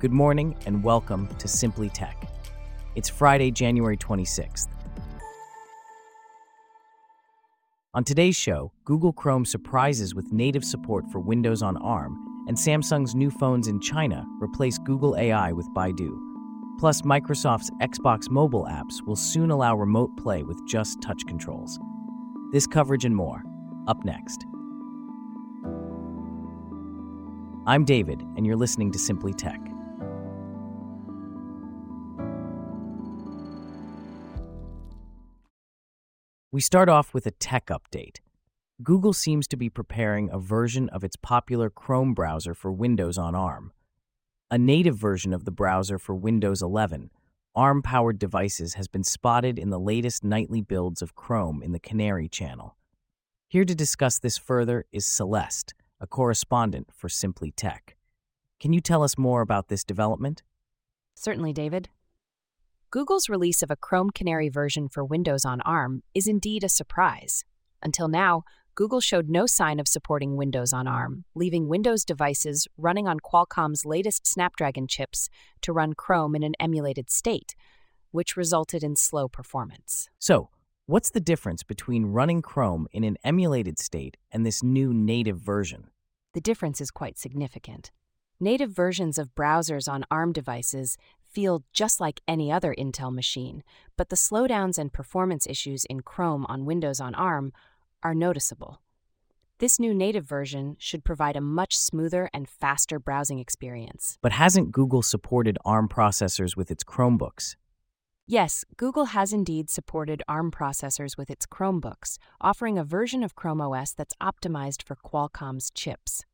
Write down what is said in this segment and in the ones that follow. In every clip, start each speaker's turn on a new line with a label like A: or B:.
A: Good morning and welcome to Simply Tech. It's Friday, January 26th. On today's show, Google Chrome surprises with native support for Windows on ARM, and Samsung's new phones in China replace Google AI with Baidu. Plus, Microsoft's Xbox mobile apps will soon allow remote play with just touch controls. This coverage and more, up next. I'm David, and you're listening to Simply Tech. We start off with a tech update. Google seems to be preparing a version of its popular Chrome browser for Windows on ARM. A native version of the browser for Windows 11, ARM powered devices, has been spotted in the latest nightly builds of Chrome in the Canary channel. Here to discuss this further is Celeste, a correspondent for Simply Tech. Can you tell us more about this development?
B: Certainly, David. Google's release of a Chrome Canary version for Windows on ARM is indeed a surprise. Until now, Google showed no sign of supporting Windows on ARM, leaving Windows devices running on Qualcomm's latest Snapdragon chips to run Chrome in an emulated state, which resulted in slow performance.
A: So, what's the difference between running Chrome in an emulated state and this new native version?
B: The difference is quite significant. Native versions of browsers on ARM devices feel just like any other Intel machine, but the slowdowns and performance issues in Chrome on Windows on ARM are noticeable. This new native version should provide a much smoother and faster browsing experience.
A: But hasn't Google supported ARM processors with its Chromebooks?
B: Yes, Google has indeed supported ARM processors with its Chromebooks, offering a version of Chrome OS that's optimized for Qualcomm's chips.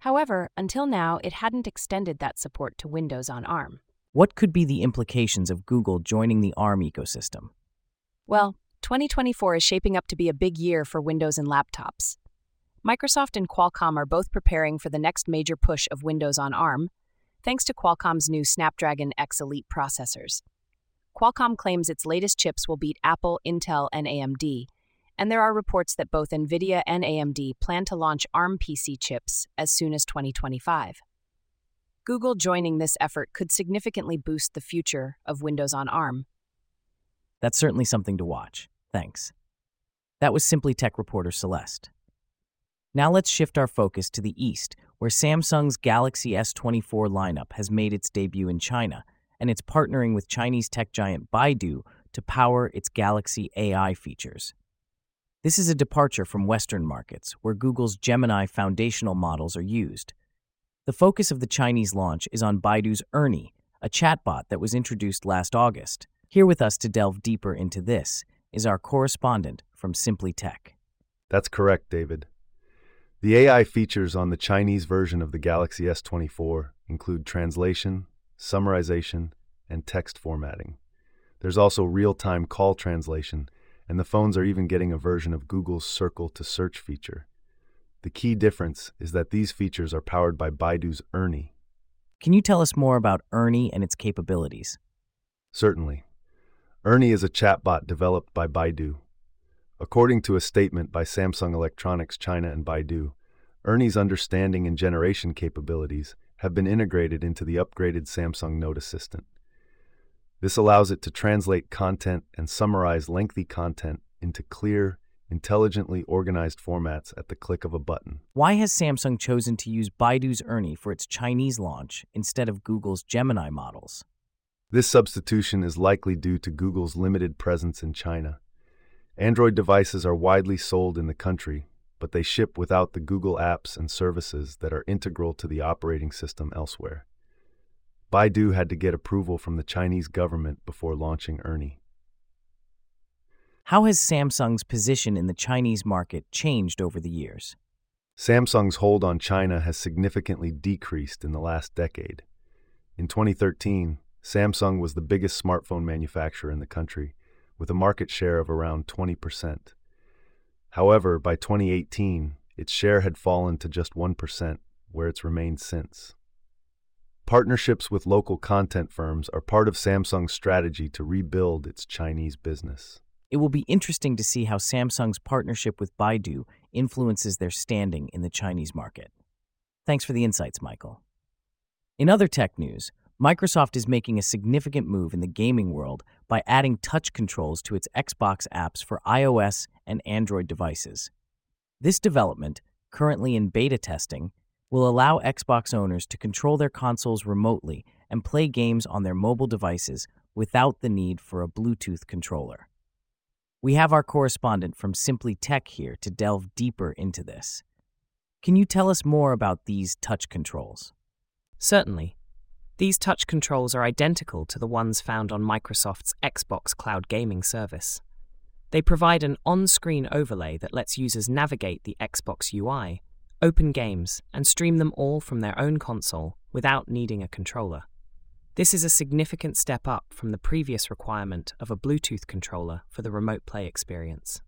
B: However, until now, it hadn't extended that support to Windows on ARM.
A: What could be the implications of Google joining the ARM ecosystem?
B: Well, 2024 is shaping up to be a big year for Windows and laptops. Microsoft and Qualcomm are both preparing for the next major push of Windows on ARM, thanks to Qualcomm's new Snapdragon X Elite processors. Qualcomm claims its latest chips will beat Apple, Intel, and AMD, and there are reports that both Nvidia and AMD plan to launch ARM PC chips as soon as 2025. Google joining this effort could significantly boost the future of Windows on ARM.
A: That's certainly something to watch. Thanks. That was Simply Tech reporter Celeste. Now let's shift our focus to the east, where Samsung's Galaxy S24 lineup has made its debut in China, and it's partnering with Chinese tech giant Baidu to power its Galaxy AI features. This is a departure from Western markets, where Google's Gemini foundational models are used. The focus of the Chinese launch is on Baidu's Ernie, a chatbot that was introduced last August. Here with us to delve deeper into this is our correspondent from Simply Tech.
C: That's correct, David. The AI features on the Chinese version of the Galaxy S24 include translation, summarization, and text formatting. There's also real time call translation, and the phones are even getting a version of Google's Circle to Search feature. The key difference is that these features are powered by Baidu's Ernie.
A: Can you tell us more about Ernie and its capabilities?
C: Certainly. Ernie is a chatbot developed by Baidu. According to a statement by Samsung Electronics China and Baidu, Ernie's understanding and generation capabilities have been integrated into the upgraded Samsung Note Assistant. This allows it to translate content and summarize lengthy content into clear, intelligently organized formats at the click of a button.
A: Why has Samsung chosen to use Baidu's Ernie for its Chinese launch instead of Google's Gemini models?
C: This substitution is likely due to Google's limited presence in China. Android devices are widely sold in the country, but they ship without the Google apps and services that are integral to the operating system elsewhere. Baidu had to get approval from the Chinese government before launching Ernie.
A: How has Samsung's position in the Chinese market changed over the years?
C: Samsung's hold on China has significantly decreased in the last decade. In 2013, Samsung was the biggest smartphone manufacturer in the country, with a market share of around 20%. However, by 2018, its share had fallen to just 1%, where it's remained since. Partnerships with local content firms are part of Samsung's strategy to rebuild its Chinese business.
A: It will be interesting to see how Samsung's partnership with Baidu influences their standing in the Chinese market. Thanks for the insights, Michael. In other tech news, Microsoft is making a significant move in the gaming world by adding touch controls to its Xbox apps for iOS and Android devices. This development, currently in beta testing, will allow Xbox owners to control their consoles remotely and play games on their mobile devices without the need for a Bluetooth controller. We have our correspondent from Simply Tech here to delve deeper into this. Can you tell us more about these touch controls?
D: Certainly. These touch controls are identical to the ones found on Microsoft's Xbox Cloud Gaming service. They provide an on screen overlay that lets users navigate the Xbox UI, open games, and stream them all from their own console without needing a controller. This is a significant step up from the previous requirement of a Bluetooth controller for the remote play experience.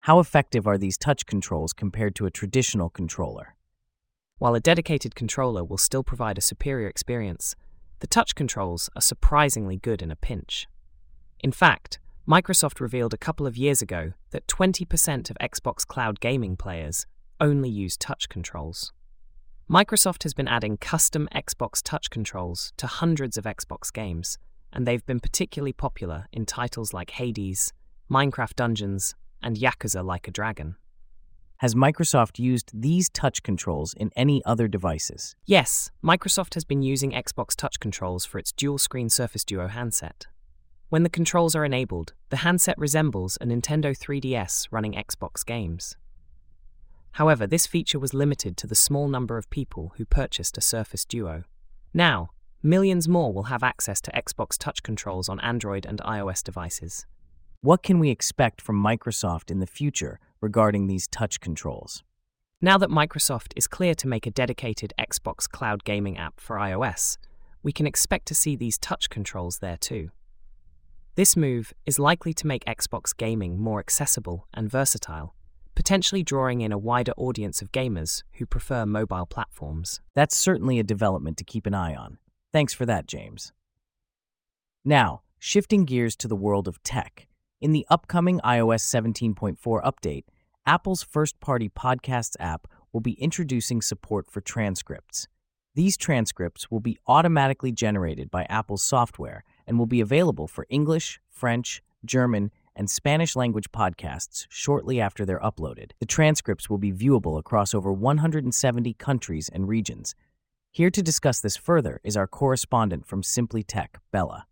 A: How effective are these touch controls compared to a traditional controller?
D: While a dedicated controller will still provide a superior experience, the touch controls are surprisingly good in a pinch. In fact, Microsoft revealed a couple of years ago that 20% of Xbox Cloud gaming players only use touch controls. Microsoft has been adding custom Xbox touch controls to hundreds of Xbox games, and they've been particularly popular in titles like Hades, Minecraft Dungeons, and Yakuza Like a Dragon.
A: Has Microsoft used these touch controls in any other devices?
D: Yes, Microsoft has been using Xbox touch controls for its dual screen Surface Duo handset. When the controls are enabled, the handset resembles a Nintendo 3DS running Xbox games. However, this feature was limited to the small number of people who purchased a Surface Duo. Now, millions more will have access to Xbox touch controls on Android and iOS devices.
A: What can we expect from Microsoft in the future regarding these touch controls?
D: Now that Microsoft is clear to make a dedicated Xbox cloud gaming app for iOS, we can expect to see these touch controls there too. This move is likely to make Xbox gaming more accessible and versatile potentially drawing in a wider audience of gamers who prefer mobile platforms.
A: That's certainly a development to keep an eye on. Thanks for that, James. Now, shifting gears to the world of tech. In the upcoming iOS 17.4 update, Apple's first party podcasts app will be introducing support for transcripts. These transcripts will be automatically generated by Apple's software and will be available for English, French, German, and Spanish language podcasts shortly after they're uploaded. The transcripts will be viewable across over 170 countries and regions. Here to discuss this further is our correspondent from Simply Tech, Bella.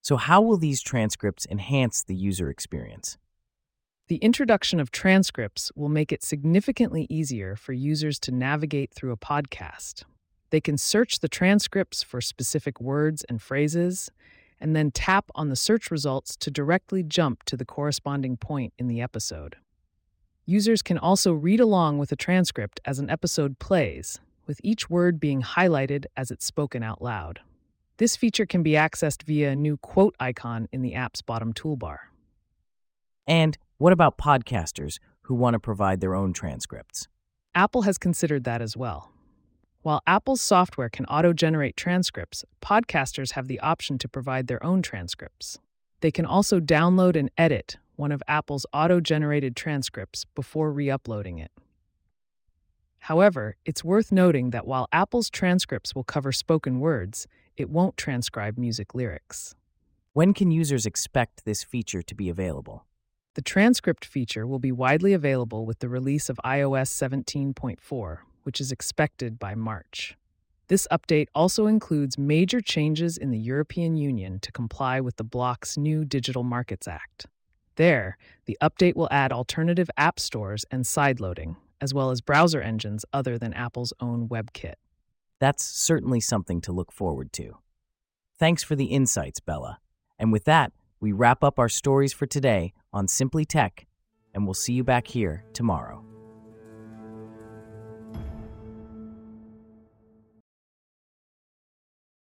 A: So, how will these transcripts enhance the user experience?
E: The introduction of transcripts will make it significantly easier for users to navigate through a podcast. They can search the transcripts for specific words and phrases and then tap on the search results to directly jump to the corresponding point in the episode. Users can also read along with a transcript as an episode plays, with each word being highlighted as it's spoken out loud. This feature can be accessed via a new quote icon in the app's bottom toolbar.
A: And what about podcasters who want to provide their own transcripts?
E: Apple has considered that as well. While Apple's software can auto generate transcripts, podcasters have the option to provide their own transcripts. They can also download and edit one of Apple's auto generated transcripts before re uploading it. However, it's worth noting that while Apple's transcripts will cover spoken words, it won't transcribe music lyrics.
A: When can users expect this feature to be available?
E: The transcript feature will be widely available with the release of iOS 17.4, which is expected by March. This update also includes major changes in the European Union to comply with the bloc's new Digital Markets Act. There, the update will add alternative app stores and sideloading, as well as browser engines other than Apple's own WebKit.
A: That's certainly something to look forward to. Thanks for the insights, Bella. And with that, we wrap up our stories for today on Simply Tech, and we'll see you back here tomorrow.